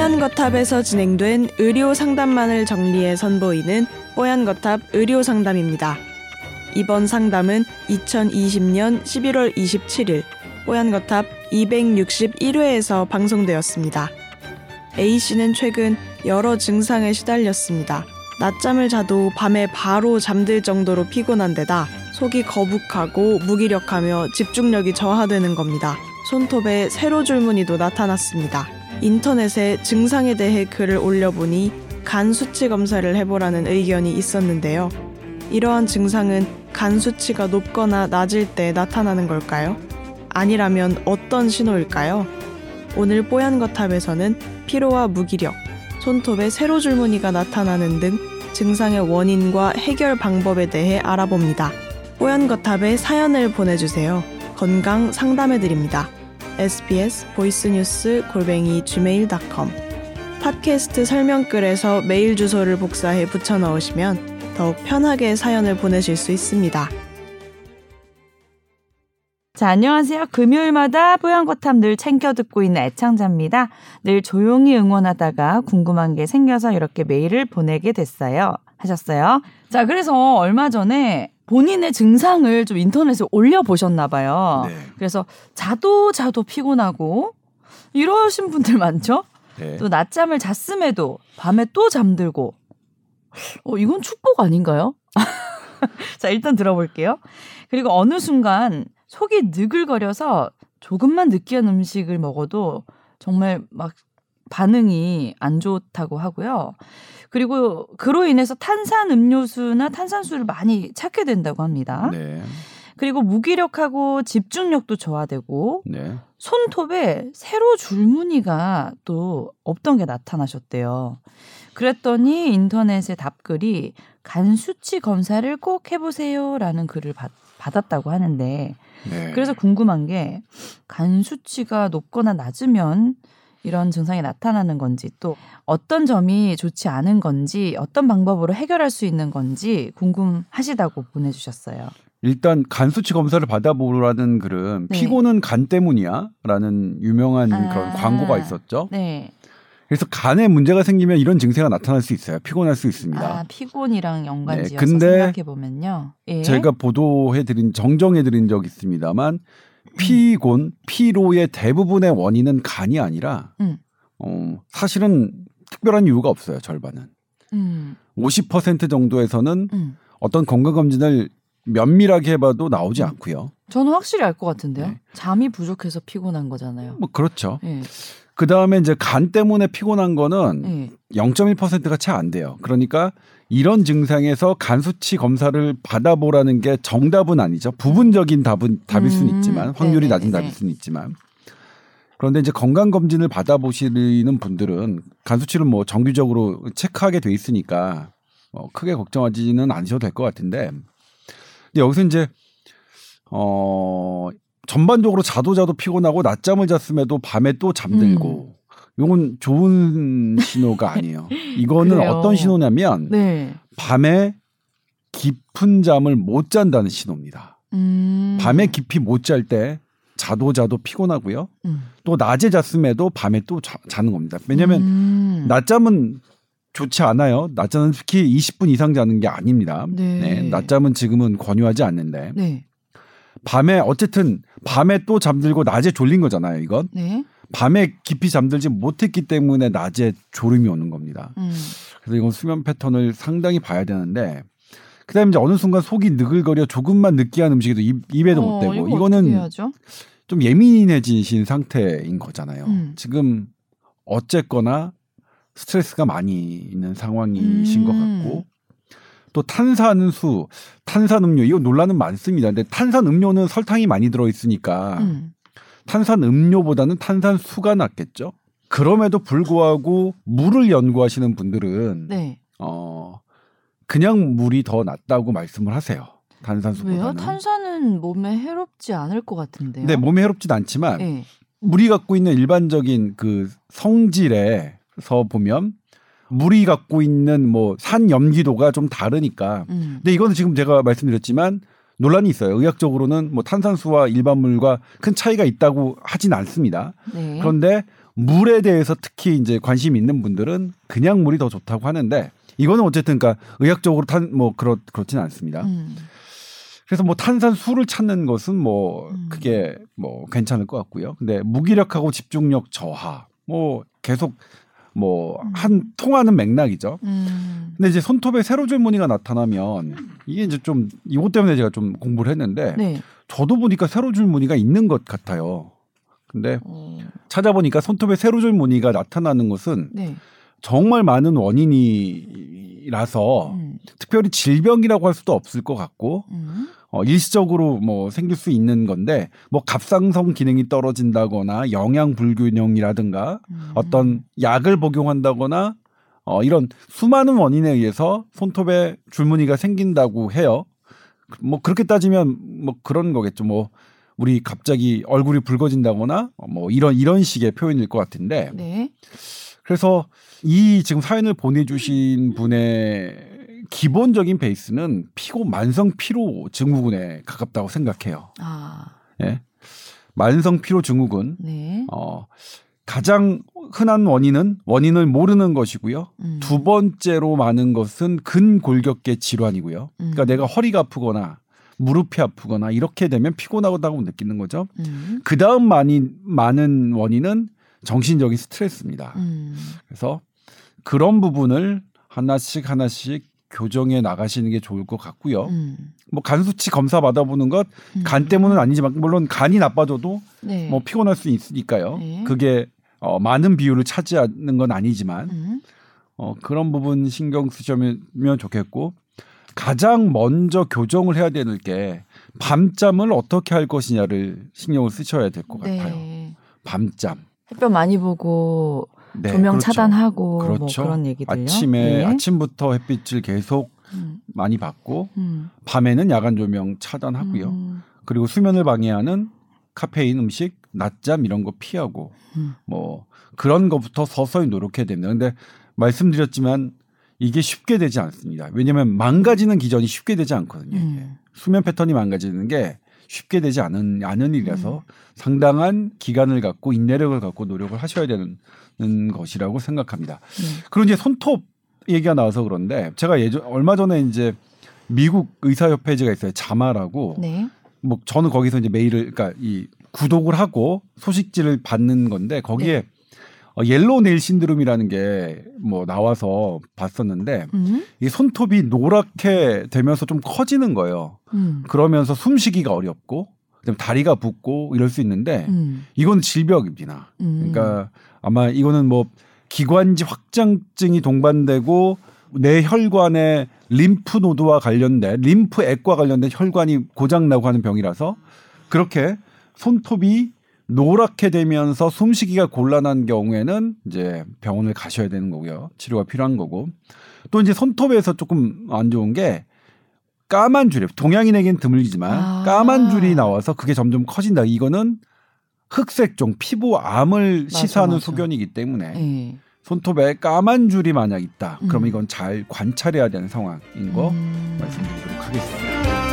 뽀얀거탑에서 진행된 의료 상담만을 정리해 선보이는 뽀얀거탑 의료 상담입니다. 이번 상담은 2020년 11월 27일 뽀얀거탑 261회에서 방송되었습니다. A씨는 최근 여러 증상에 시달렸습니다. 낮잠을 자도 밤에 바로 잠들 정도로 피곤한 데다 속이 거북하고 무기력하며 집중력이 저하되는 겁니다. 손톱에 세로 줄무늬도 나타났습니다. 인터넷에 증상에 대해 글을 올려보니 간 수치 검사를 해보라는 의견이 있었는데요. 이러한 증상은 간 수치가 높거나 낮을 때 나타나는 걸까요? 아니라면 어떤 신호일까요? 오늘 뽀얀 거탑에서는 피로와 무기력, 손톱에 세로 줄무늬가 나타나는 등 증상의 원인과 해결 방법에 대해 알아봅니다. 뽀얀 거탑에 사연을 보내주세요. 건강 상담해드립니다. Sbs 보이스뉴스 골뱅이 gmail.com 팟캐스트 설명글에서 메일 주소를 복사해 붙여 넣으시면 더욱 편하게 사연을 보내실 수 있습니다. 자, 안녕하세요. 금요일마다 뽀얀거탑 늘 챙겨 듣고 있는 애창자입니다. 늘 조용히 응원하다가 궁금한 게 생겨서 이렇게 메일을 보내게 됐어요. 하셨어요. 자, 그래서 얼마 전에 본인의 증상을 좀 인터넷에 올려보셨나 봐요. 네. 그래서 자도 자도 피곤하고 이러신 분들 많죠? 네. 또 낮잠을 잤음에도 밤에 또 잠들고 어, 이건 축복 아닌가요? 자, 일단 들어볼게요. 그리고 어느 순간 속이 느글거려서 조금만 느끼한 음식을 먹어도 정말 막 반응이 안 좋다고 하고요. 그리고 그로 인해서 탄산 음료수나 탄산수를 많이 찾게 된다고 합니다. 네. 그리고 무기력하고 집중력도 저하되고 네. 손톱에 세로 줄무늬가 또 없던 게 나타나셨대요. 그랬더니 인터넷에 답글이 간 수치 검사를 꼭 해보세요라는 글을 받, 받았다고 하는데 네. 그래서 궁금한 게 간 수치가 높거나 낮으면 이런 증상이 나타나는 건지 또 어떤 점이 좋지 않은 건지 어떤 방법으로 해결할 수 있는 건지 궁금하시다고 보내주셨어요. 일단 간 수치 검사를 받아보라는 글은 네. 피곤은 간 때문이야라는 유명한 아. 그런 광고가 있었죠. 네. 그래서 간에 문제가 생기면 이런 증세가 나타날 수 있어요. 피곤할 수 있습니다. 아 피곤이랑 연관지어서 네, 근데 생각해 보면요. 예. 제가 보도해 드린 정정해 드린 적 있습니다만 피곤, 피로의 대부분의 원인은 간이 아니라 음. 어, 사실은 특별한 이유가 없어요. 절반은 음, 50% 정도에서는 음. 어떤 건강 검진을 면밀하게 해봐도 나오지 않고요. 저는 확실히 알 것 같은데요. 네. 잠이 부족해서 피곤한 거잖아요. 뭐 그렇죠. 예. 그 다음에 이제 간 때문에 피곤한 거는 예. 0.1%가 채 안 돼요. 그러니까 이런 증상에서 간 수치 검사를 받아보라는 게 정답은 아니죠. 부분적인 답은 답일 수는 음, 있지만 확률이 네네네네. 낮은 답일 수는 있지만 그런데 이제 건강 검진을 받아보시는 분들은 간 수치를 뭐 정기적으로 체크하게 돼 있으니까 어, 크게 걱정하지는 않으셔도 될 것 같은데 근데 여기서 이제 어 전반적으로 자도 자도 피곤하고 낮잠을 잤음에도 밤에 또 잠들고 이건 좋은 신호가 아니에요. 이거는 그래요. 어떤 신호냐면 네. 밤에 깊은 잠을 못 잔다는 신호입니다. 음. 밤에 깊이 못 잘 때 자도 자도 피곤하고요. 음. 또 낮에 잤음에도 밤에 또 자, 는 겁니다. 왜냐하면 음. 낮잠은 좋지 않아요. 낮잠은 특히 20분 이상 자는 게 아닙니다. 네. 낮잠은 지금은 권유하지 않는데 네. 밤에 어쨌든 밤에 또 잠들고 낮에 졸린 거잖아요. 이건 네. 밤에 깊이 잠들지 못했기 때문에 낮에 졸음이 오는 겁니다. 음. 그래서 이건 수면 패턴을 상당히 봐야 되는데 그다음에 이제 어느 순간 속이 느글거려 조금만 느끼한 음식에도 입, 입에도 못 어, 대고 이거 어떻게 이거는 해야죠? 좀 예민해지신 상태인 거잖아요. 음. 지금 어쨌거나 스트레스가 많이 있는 상황이신 음. 것 같고 또 탄산수, 탄산음료 이거 논란은 많습니다. 근데 탄산음료는 설탕이 많이 들어 있으니까 음. 탄산 음료보다는 탄산수가 낫겠죠. 그럼에도 불구하고 물을 연구하시는 분들은 네. 어 그냥 물이 더 낫다고 말씀을 하세요. 탄산수보다는. 왜요? 탄산은 몸에 해롭지 않을 것 같은데요. 근데 몸에 해롭진 않지만 네. 물이 갖고 있는 일반적인 그 성질에서 보면 물이 갖고 있는 뭐 산 염기도가 좀 다르니까. 음. 근데 이거는 지금 제가 말씀드렸지만 논란이 있어요. 의학적으로는 뭐 탄산수와 일반 물과 큰 차이가 있다고 하진 않습니다. 네. 그런데 물에 대해서 특히 이제 관심 있는 분들은 그냥 물이 더 좋다고 하는데 이거는 어쨌든 그러니까 의학적으로 탄 뭐 그렇 그렇진 않습니다. 음. 그래서 뭐 탄산수를 찾는 것은 뭐 음. 그게 뭐 괜찮을 것 같고요. 근데 무기력하고 집중력 저하 뭐 계속 뭐한 통하는 맥락이죠. 음. 근데 이제 손톱에 세로 줄 무늬가 나타나면 이게 이제 좀 이것 때문에 제가 좀 공부를 했는데 네. 저도 보니까 세로 줄 무늬가 있는 것 같아요. 근데 어. 찾아보니까 손톱에 세로 줄 무늬가 나타나는 것은 네. 정말 많은 원인이라서 음. 특별히 질병이라고 할 수도 없을 것 같고 음. 어, 일시적으로 뭐 생길 수 있는 건데 뭐 갑상선 기능이 떨어진다거나 영양 불균형이라든가 음. 어떤 약을 복용한다거나 어, 이런 수많은 원인에 의해서 손톱에 줄무늬가 생긴다고 해요. 뭐 그렇게 따지면 뭐 그런 거겠죠. 뭐 우리 갑자기 얼굴이 붉어진다거나 뭐 이런 이런 식의 표현일 것 같은데 네. 그래서 이 지금 사연을 보내주신 분의 기본적인 베이스는 피고 만성 피로 증후군에 가깝다고 생각해요. 아. 예. 만성 피로 증후군 네. 어, 가장 흔한 원인은 원인을 모르는 것이고요. 음. 두 번째로 많은 것은 근골격계 질환이고요. 그러니까 음. 내가 허리가 아프거나 무릎이 아프거나 이렇게 되면 피곤하다고 느끼는 거죠. 음. 그 다음 많이 많은 원인은 정신적인 스트레스입니다. 음. 그래서 그런 부분을 하나씩 하나씩 교정해 나가시는 게 좋을 것 같고요. 음. 뭐 간 수치 검사 받아보는 것간 음. 때문은 아니지만 물론 간이 나빠져도 네. 뭐 피곤할 수 있으니까요. 네. 그게 어, 많은 비율을 차지하는 건 아니지만 음. 어, 그런 부분 신경 쓰시면 좋겠고 가장 먼저 교정을 해야 되는 게 밤잠을 어떻게 할 것이냐를 신경을 쓰셔야 될 것 같아요. 네. 밤잠. 햇볕 많이 보고 네, 조명 그렇죠. 차단하고 그렇죠. 뭐 그런 얘기들요. 아침에 네. 아침부터 햇빛을 계속 음. 많이 받고 음. 밤에는 야간 조명 차단하고요. 음. 그리고 수면을 방해하는 카페인 음식, 낮잠 이런 거 피하고 음. 뭐 그런 것부터 서서히 노력해야 됩니다. 근데 말씀드렸지만 이게 쉽게 되지 않습니다. 왜냐하면 망가지는 기전이 쉽게 되지 않거든요. 이게. 음. 수면 패턴이 망가지는 게 쉽게 되지 않은 않은 일이라서 상당한 기간을 갖고 인내력을 갖고 노력을 하셔야 되는 것이라고 생각합니다. 네. 그리고 이제 손톱 얘기가 나와서 그런데 제가 예전 얼마 전에 이제 미국 의사협회지가 있어요. JAMA라고 네. 뭐 저는 거기서 이제 메일을 그러니까 이 구독을 하고 소식지를 받는 건데 거기에 어, yellow nail syndrome이라는 게 뭐 나와서 봤었는데 음. 이 손톱이 노랗게 되면서 좀 커지는 거예요. 음. 그러면서 숨쉬기가 어렵고 그다음에 다리가 붓고 이럴 수 있는데 음. 이건 질병입니다. 음. 그러니까 아마 이거는 뭐 기관지 확장증이 동반되고 내 혈관의 lymph node와 관련된 림프 액과 관련된 혈관이 고장 나고 하는 병이라서 그렇게 손톱이 노랗게 되면서 숨쉬기가 곤란한 경우에는 이제 병원을 가셔야 되는 거고요. 치료가 필요한 거고. 또 이제 손톱에서 조금 안 좋은 게 까만 줄이 동양인에겐 드물지만 아. 까만 줄이 나와서 그게 점점 커진다. 이거는 흑색종 피부암을 맞아, 시사하는 맞아. 소견이기 때문에 네. 손톱에 까만 줄이 만약 있다. 그럼 음. 이건 잘 관찰해야 되는 상황인 거 음. 말씀드리도록 하겠습니다.